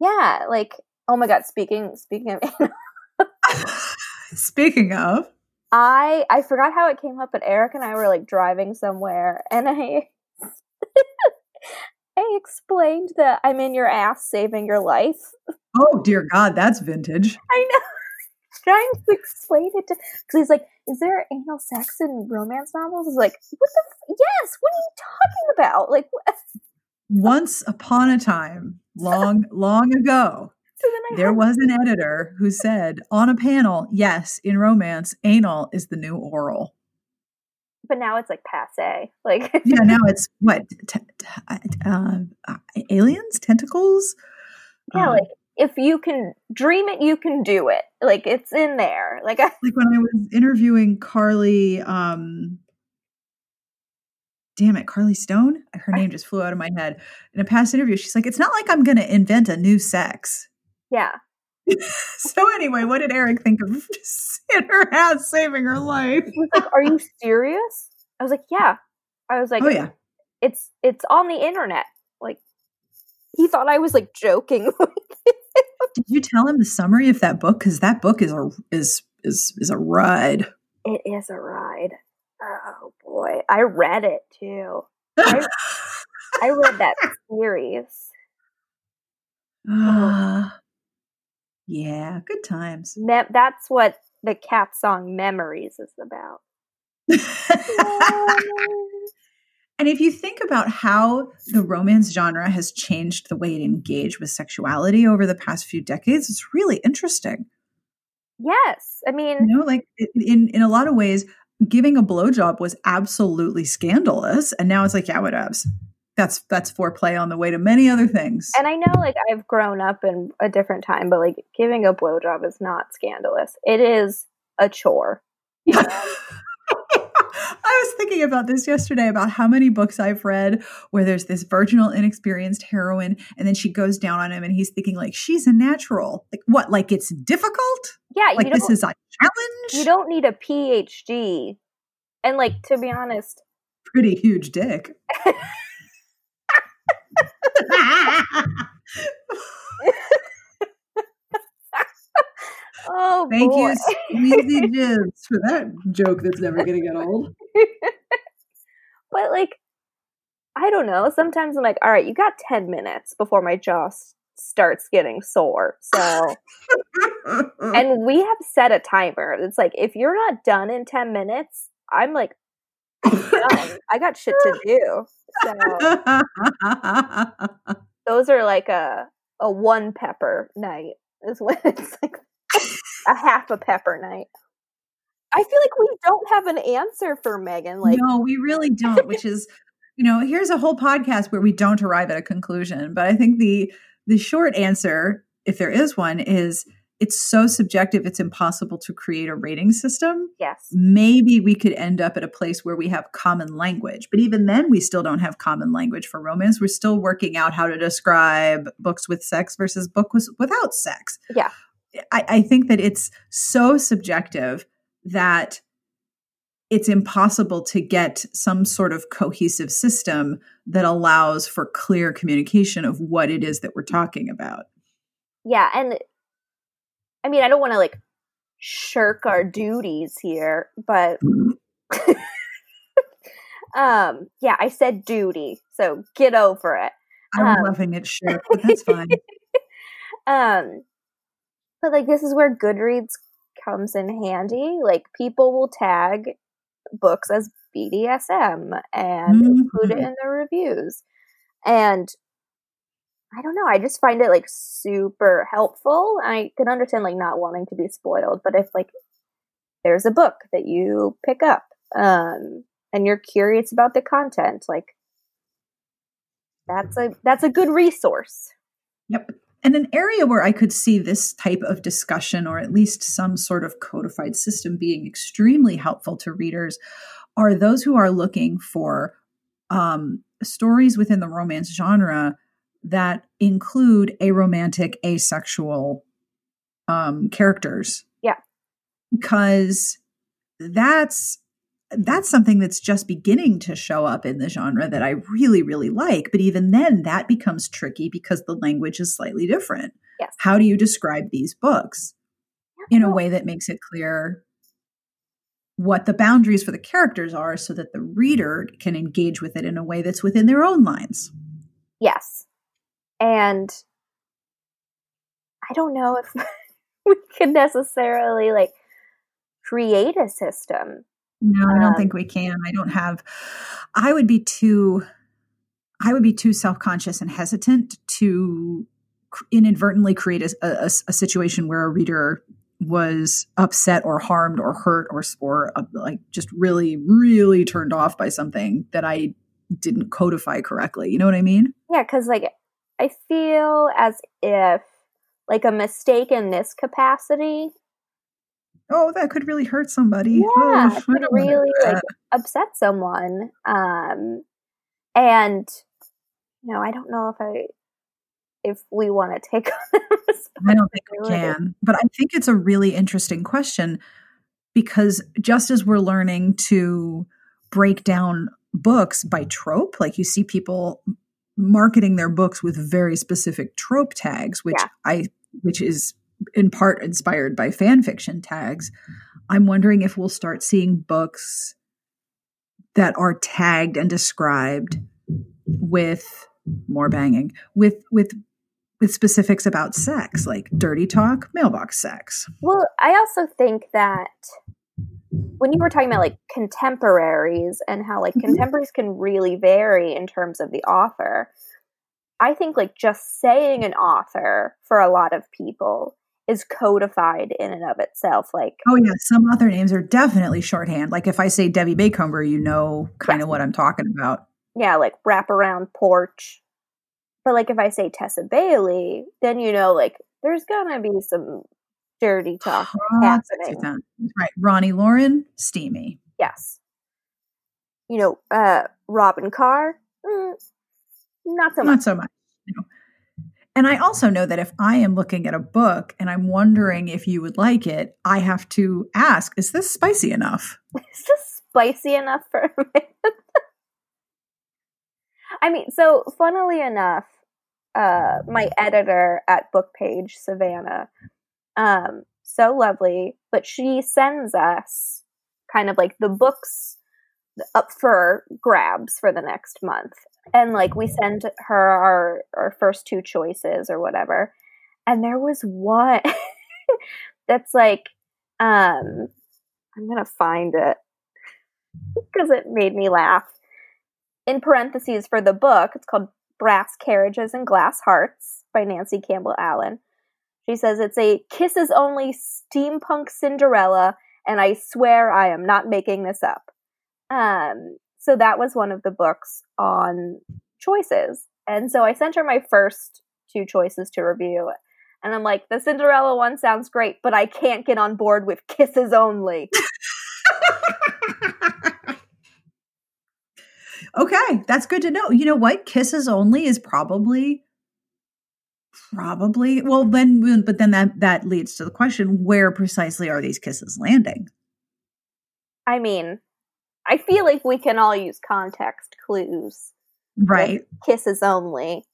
Yeah, like, oh my god. Speaking speaking of (laughs) speaking of, I I forgot how it came up, but Eric and I were like driving somewhere, and I (laughs) I explained that I'm in your ass saving your life. Oh dear God, that's vintage. I know. (laughs) Trying to explain it to because he's like, "Is there anal sex in romance novels?" He's like, "What the? F- yes. What are you talking about? Like, what? Once upon a time, long, long ago, So there was an editor who said on a panel, "Yes, in romance, anal is the new oral." but now it's like passe. Like, (laughs) Yeah, now it's what t- t- uh, uh, aliens, tentacles. yeah, Um, like if you can dream it, you can do it. Like it's in there. Like I, like when I was interviewing Carly, um, damn it, Carly Stone. Her name just flew out of my head. In a past interview, she's like, "It's not like I'm going to invent a new sex." yeah, (laughs) so anyway, what did Eric think of (laughs) in her ass saving her life? he was like, "Are you serious?" I was like, "Yeah." I was like, Oh yeah, it's it's on the internet." Like he thought I was like joking. (laughs) did you tell him the summary of that book? Because that book is a is is is a ride. it is a ride. Oh boy, I read it too. I, I read that (laughs) series. Ah, yeah, good times. Me- that's what the cat song "Memories" is about. (laughs) And if you think about how the romance genre has changed the way it engaged with sexuality over the past few decades, it's really interesting. yes, I mean, You know, like in in a lot of ways, giving a blowjob was absolutely scandalous, and now it's like, yeah, whatevs. That's that's foreplay on the way to many other things. and I know like I've grown up in a different time, but like giving a blowjob is not scandalous. It is a chore. (laughs) I was thinking about this yesterday about how many books I've read where there's this virginal, inexperienced heroine, and then she goes down on him, and he's thinking like she's a natural. Like what? Like it's difficult? Yeah, Like this is a challenge? you don't need a PhD. And like to be honest, Pretty huge dick. (laughs) (laughs) (laughs) oh Thank boy. you, Squeezy (laughs) Jibs, for that joke that's never going to get old. (laughs) but like I don't know. Sometimes I'm like, all right, you got 10 minutes before my jaw s- starts getting sore. So, (laughs) and we have set a timer. It's like, if you're not done in 10 minutes, I'm like, done. I got shit to do. So, those are like a, a one pepper night, is when it's like a half a pepper night. I feel like we don't have an answer for Megan. Like, no, we really don't, which is, you know, here's a whole podcast where we don't arrive at a conclusion. But I think the the short answer, if there is one, is it's so subjective it's impossible to create a rating system. yes. Maybe we could end up at a place where we have common language. But even then we still don't have common language for romance. We're still working out how to describe books with sex versus books without sex. Yeah. I, I think that it's so subjective that it's impossible to get some sort of cohesive system that allows for clear communication of what it is that we're talking about. Yeah, and I mean, I don't want to like shirk our duties here, but (laughs) um, yeah, I said duty, so get over it. I'm Um, loving it, shit, but that's (laughs) fine. Um, but like this is where Goodreads comes in handy. Like people will tag books as BDSM and include it in their reviews, and I don't know. I just find it like super helpful. I can understand like not wanting to be spoiled, but if like there's a book that you pick up um and you're curious about the content, like that's a that's a good resource. Yep. And an area where I could see this type of discussion, or at least some sort of codified system, being extremely helpful to readers are those who are looking for um, stories within the romance genre that include aromantic, asexual um, characters. Yeah. Because that's that's something that's just beginning to show up in the genre that I really, really like. But even then, that becomes tricky because the language is slightly different. Yes. How do you describe these books in a way that makes it clear what the boundaries for the characters are so that the reader can engage with it in a way that's within their own lines? Yes. And I don't know if (laughs) we could necessarily like create a system no, I don't um, think we can. I don't have. I would be too. I would be too self conscious and hesitant to inadvertently create a, a, a, situation where a reader was upset or harmed or hurt or or uh, like just really really turned off by something that I didn't codify correctly. You know what I mean? Yeah, because like I feel as if like a mistake in this capacity oh, that could really hurt somebody. Yeah, oh, could really like (sighs) upset someone. Um, and you know, I don't know if I if we want to take (laughs) on I don't think we can, but I think it's a really interesting question because just as we're learning to break down books by trope, like you see people marketing their books with very specific trope tags, which yeah. I which is in part inspired by fan fiction tags. I'm wondering if we'll start seeing books that are tagged and described with more banging with with with specifics about sex like dirty talk mailbox sex well i also think that when you were talking about like contemporaries and how like mm-hmm. contemporaries can really vary in terms of the author i think like just saying an author for a lot of people is codified in and of itself. Like, oh yeah, some other names are definitely shorthand. Like if I say Debbie Macomber, you know kind of what I'm talking about. Yeah, like wrap around porch. But like if I say Tessa Bailey, then you know like there's gonna be some dirty talk oh, happening. Right, Roni Loren, steamy. Yes. You know, uh Robyn Carr, mm, not so much. Not so much. And I also know that if I am looking at a book and I'm wondering if you would like it, I have to ask, is this spicy enough? (laughs) Is this spicy enough for (laughs) me? I mean, so funnily enough, uh, my editor at Bookpage, Savannah, um, so lovely, but she sends us kind of like the books up for grabs for the next month and like we send her our our first two choices or whatever. And there was one (laughs) that's like um i'm gonna find it because it made me laugh. In parentheses for the book it's called brass carriages and glass hearts by nancy campbell allen. She says it's a kisses only steampunk cinderella and i swear i am not making this up. Um so that was one of the books on choices. And so I sent her my first two choices to review. And I'm like, the Cinderella one sounds great, but I can't get on board with kisses only. (laughs) okay, that's good to know. You know what? Kisses only is probably probably well then but then that that leads to the question where precisely are these kisses landing? I mean, I feel like we can all use context clues. Right. Kisses only.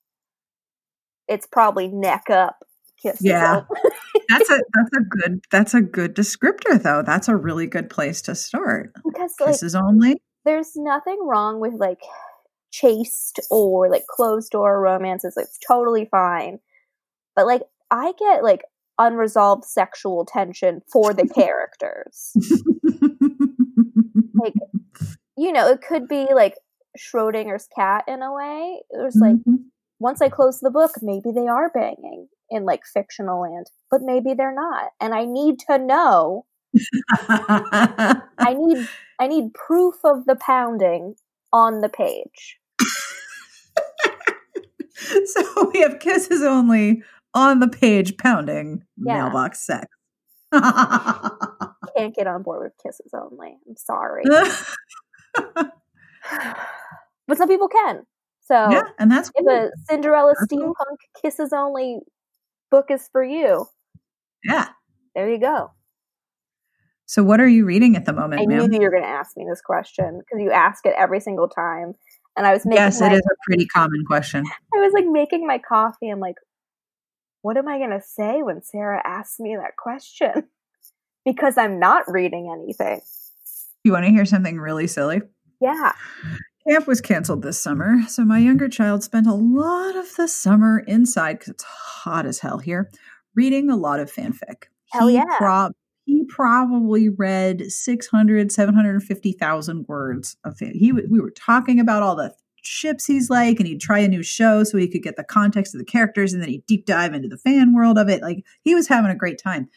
It's probably neck up kisses. Yeah. (laughs) that's a that's a good that's a good descriptor though. That's a really good place to start. Because kisses like, only. There's nothing wrong with like chaste or like closed door romances. It's totally fine. But like I get like unresolved sexual tension for the (laughs) characters. (laughs) like you know, it could be like Schrodinger's cat in a way. It was like mm-hmm. once I close the book, maybe they are banging in like fictional land, but maybe they're not. And I need to know. I need I need proof of the pounding on the page. (laughs) so we have kisses only on the page pounding yeah. mailbox sex. Can't get on board with kisses only. I'm sorry. (laughs) but some people can. So yeah, and that's if cool. a Cinderella That's steampunk cool. kisses only book is for you, yeah. there you go. So, what are you reading at the moment, I knew you were going to ask me this question because you ask it every single time, and I was making Yes, my, it is a pretty common question. (laughs) I was like making my coffee. I'm like, what am I going to say when Sarah asks me that question? (laughs) Because I'm not reading anything. You want to hear something really silly? Yeah. Camp was canceled this summer, so my younger child spent a lot of the summer inside because it's hot as hell here, reading a lot of fanfic. Hell he yeah. prob- he probably read 600, 750,000 words of fan. He w- we were talking about all the ships he's like, and he'd try a new show so he could get the context of the characters, and then he'd deep dive into the fan world of it. Like he was having a great time.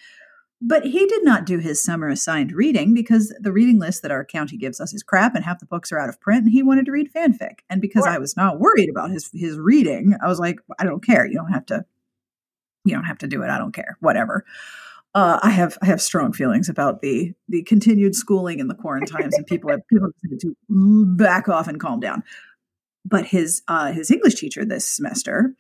But he did not do his summer assigned reading because the reading list that our county gives us is crap and half the books are out of print and he wanted to read fanfic. And because Sure. I was not worried about his his reading, I was like, I don't care. You don't have to you don't have to do it. I don't care. Whatever. Uh, I have I have strong feelings about the the continued schooling in the quarantines and people have people need to back off and calm down. But his uh, his English teacher this semester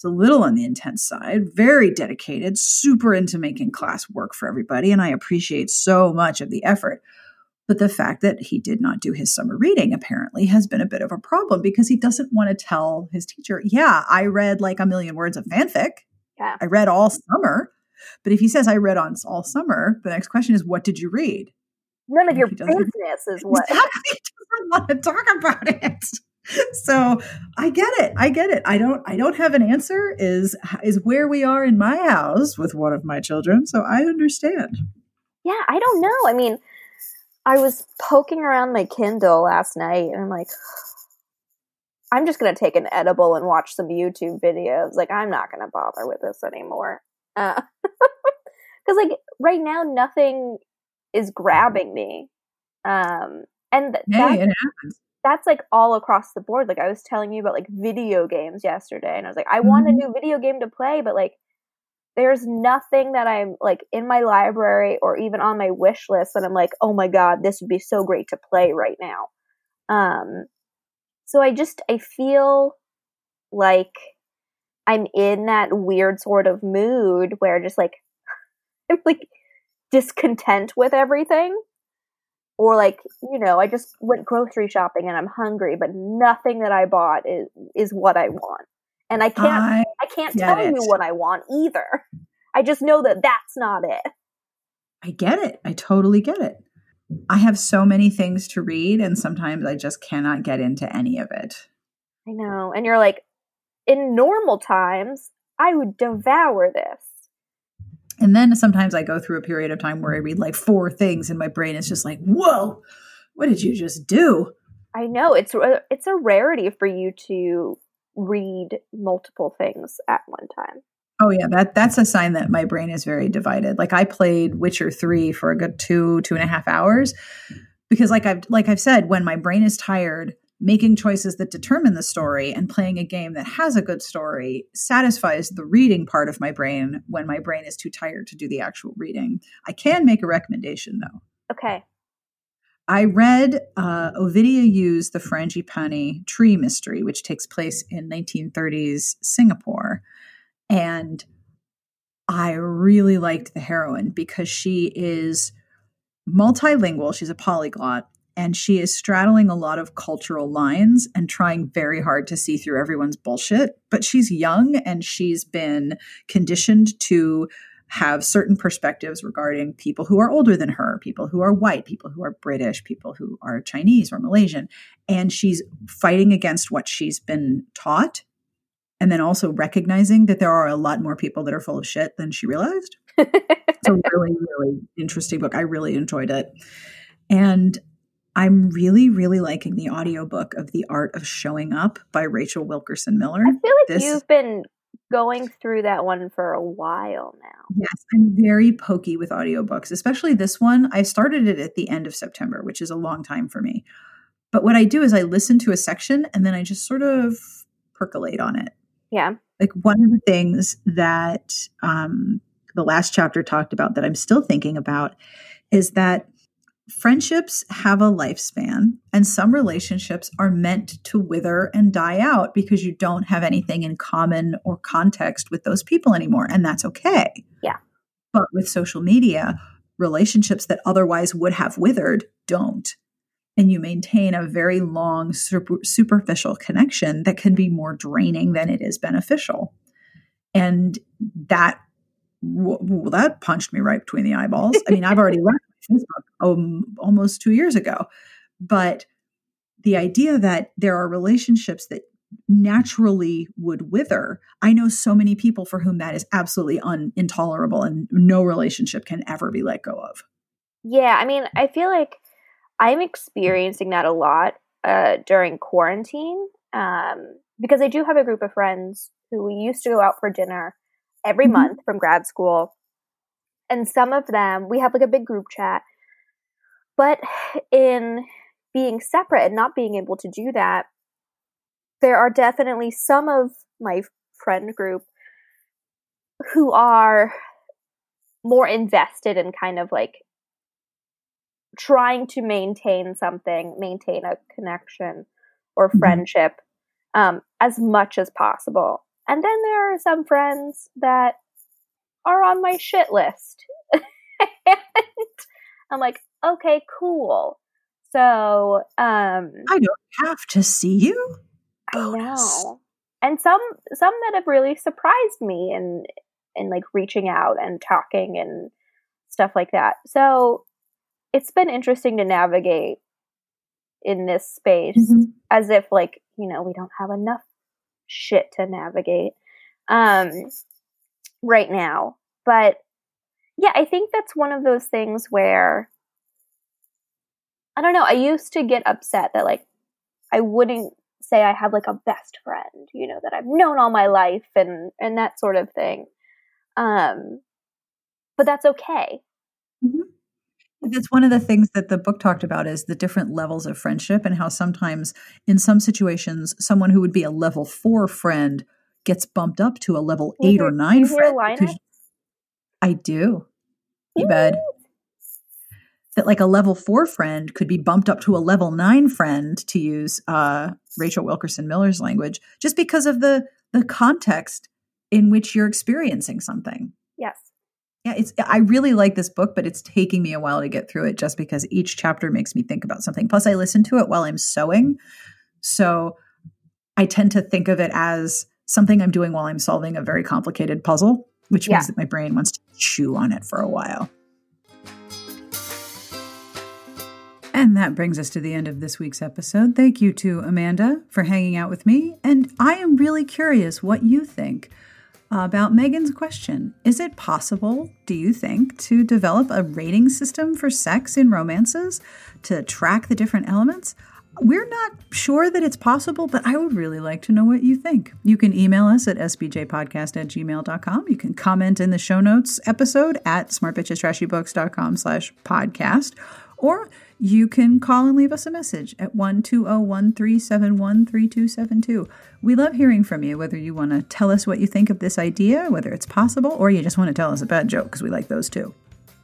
is a little on the intense side, very dedicated, super into making class work for everybody, and I appreciate so much of the effort. But the fact that he did not do his summer reading apparently has been a bit of a problem because he doesn't want to tell his teacher, yeah, I read like a million words of fanfic. Yeah. I read all summer. But if he says I read on all summer, the next question is, what did you read? None of your business is what. Exactly. He doesn't want to talk about it. (laughs) So I get it. I get it. I don't. I don't have an answer. Is is where we are in my house with one of my children. So I understand. Yeah, I don't know. I mean, I was poking around my Kindle last night and I'm like, (sighs) I'm just going to take an edible and watch some YouTube videos. Like, I'm not going to bother with this anymore. (laughs) Because, like, right now, nothing is grabbing me. Um, and th- Hey, that, it happens. That's like all across the board. Like, I was telling you about like video games yesterday, and I was like, I want a Mhm. new video game to play, but like, there's nothing that I'm like in my library or even on my wish list that I'm like, oh my god, this would be so great to play right now. Um, so I just I feel like I'm in that weird sort of mood where just like (laughs) I'm like discontent with everything. Or like, you know, I just went grocery shopping and I'm hungry, but nothing that I bought is is what I want. And I can't I I can't tell it. you what I want either. I just know that that's not it. I get it. I totally get it. I have so many things to read, and sometimes I just cannot get into any of it. I know. And you're like, in normal times, I would devour this. And then sometimes I go through a period of time where I read like four things, and my brain is just like, "Whoa, what did you just do?" I know it's a, it's a rarity for you to read multiple things at one time. Oh yeah, that that's a sign that my brain is very divided. Like I played Witcher three for a good two two and a half hours because, like I've like I've said, when my brain is tired, making choices that determine the story and playing a game that has a good story satisfies the reading part of my brain when my brain is too tired to do the actual reading. I can make a recommendation though. Okay. I read uh, Ovidia Yu's The Frangipani Tree Mystery, which takes place in 1930s Singapore. And I really liked the heroine because she is multilingual. She's a polyglot and she is straddling a lot of cultural lines and trying very hard to see through everyone's bullshit. But she's young and she's been conditioned to have certain perspectives regarding people who are older than her, people who are white, people who are British, people who are Chinese or Malaysian. And she's fighting against what she's been taught. And then also recognizing that there are a lot more people that are full of shit than she realized. (laughs) It's a really, really interesting book. I really enjoyed it. And I'm really, really liking the audiobook of The Art of Showing Up by Rachel Wilkerson Miller. I feel like This- you've been going through that one for a while now. Yes, I'm very pokey with audiobooks, especially this one. I started it at the end of September, which is a long time for me. But what I do is I listen to a section and then I just sort of percolate on it. Yeah. Like one of the things that um, the last chapter talked about that I'm still thinking about is that friendships have a lifespan, and some relationships are meant to wither and die out because you don't have anything in common or context with those people anymore. And that's okay. Yeah. But with social media, relationships that otherwise would have withered don't. And you maintain a very long, super, superficial connection that can be more draining than it is beneficial. And that well, that punched me right between the eyeballs. I mean, I've already (laughs) left Facebook um, almost two years ago, but the idea that there are relationships that naturally would wither. I know so many people for whom that is absolutely un- intolerable and no relationship can ever be let go of. Yeah, I mean, I feel like I'm experiencing that a lot uh, during quarantine um, because I do have a group of friends who we used to go out for dinner every mm-hmm. month from grad school. And some of them, we have like a big group chat. But in being separate and not being able to do that, there are definitely some of my friend group who are more invested in kind of like trying to maintain something, maintain a connection or mm-hmm. friendship um, as much as possible. And then there are some friends that are on my shit list. (laughs) and I'm like, okay, cool. So, um I don't have to see you. Bonus. I know. And some some that have really surprised me in in like reaching out and talking and stuff like that. So, it's been interesting to navigate in this space mm-hmm. as if like, you know, we don't have enough shit to navigate um, right now. But yeah, I think that's one of those things where I don't know. I used to get upset that like I wouldn't say I have like a best friend, you know, that I've known all my life and and that sort of thing. Um, but that's okay. Mm-hmm. That's one of the things that the book talked about is the different levels of friendship and how sometimes in some situations someone who would be a level 4 friend gets bumped up to a level you 8 hear, or 9 friend. I do. You bet. That like a level 4 friend could be bumped up to a level 9 friend to use uh, Rachel Wilkerson Miller's language just because of the the context in which you're experiencing something. Yes. Yeah, it's I really like this book, but it's taking me a while to get through it just because each chapter makes me think about something. Plus I listen to it while I'm sewing. So I tend to think of it as something I'm doing while I'm solving a very complicated puzzle, which yeah. means that my brain wants to chew on it for a while. And that brings us to the end of this week's episode. Thank you to Amanda for hanging out with me. And I am really curious what you think about Megan's question. Is it possible, do you think, to develop a rating system for sex in romances to track the different elements? We're not sure that it's possible, but I would really like to know what you think. You can email us at sbtbpodcast at gmail.com. You can comment in the show notes episode at smartbitchestrashybooks.com slash podcast, or you can call and leave us a message at 12013713272. We love hearing from you, whether you want to tell us what you think of this idea, whether it's possible, or you just want to tell us a bad joke, because we like those too.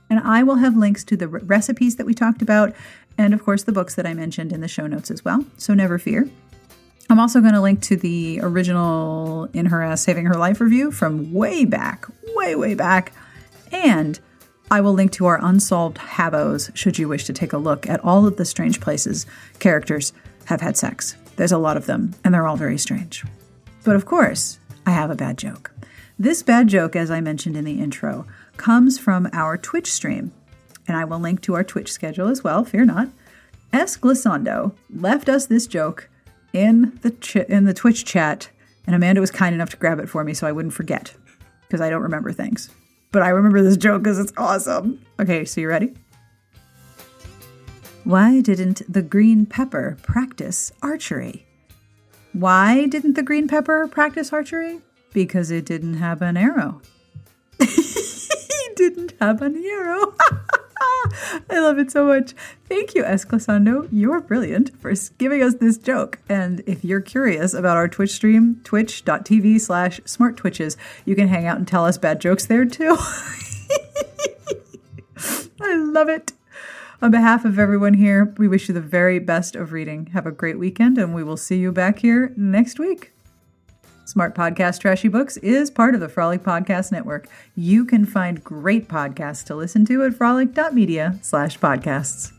And I will have links to the recipes that we talked about, and of course, the books that I mentioned in the show notes as well. So never fear. I'm also going to link to the original In Her Ass Saving Her Life review from way back, way, way back. And I will link to our unsolved habos should you wish to take a look at all of the strange places characters have had sex. There's a lot of them, and they're all very strange. But of course, I have a bad joke. This bad joke, as I mentioned in the intro, comes from our Twitch stream, and I will link to our Twitch schedule as well, fear not. S. Glissando left us this joke in the ch- in the Twitch chat, and Amanda was kind enough to grab it for me so I wouldn't forget because I don't remember things but I remember this joke because it's awesome. Okay, so you ready? Why didn't the green pepper practice archery? Why didn't the green pepper practice archery? Because it didn't have an arrow. (laughs) didn't have an arrow. (laughs) I love it so much. Thank you, Esclasando. You're brilliant for giving us this joke. And if you're curious about our Twitch stream, twitch.tv slash smartbitches, you can hang out and tell us bad jokes there too. (laughs) I love it. On behalf of everyone here, we wish you the very best of reading. Have a great weekend, and we will see you back here next week. Smart Podcast Trashy Books is part of the Frolic Podcast Network. You can find great podcasts to listen to at frolic.media slash podcasts.